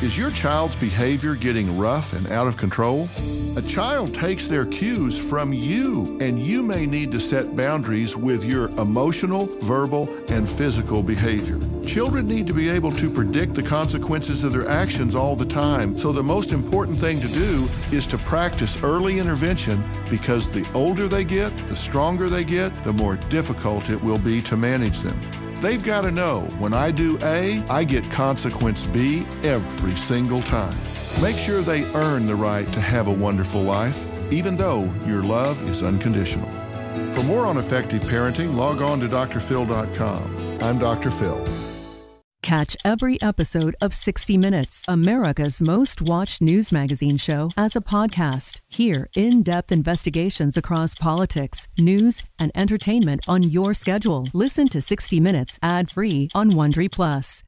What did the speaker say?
Is your child's behavior getting rough and out of control? A child takes their cues from you, and you may need to set boundaries with your emotional, verbal, and physical behavior. Children need to be able to predict the consequences of their actions all the time, so the most important thing to do is to practice early intervention because the older they get, the stronger they get, the more difficult it will be to manage them. They've got to know when I do A, I get consequence B every single time. Make sure they earn the right to have a wonderful life, even though your love is unconditional. For more on effective parenting, log on to drphil.com. I'm Dr. Phil. Catch every episode of 60 Minutes, America's most watched news magazine show, as a podcast. Hear in depth investigations across politics, news, and entertainment on your schedule. Listen to 60 Minutes ad free on Wondery Plus.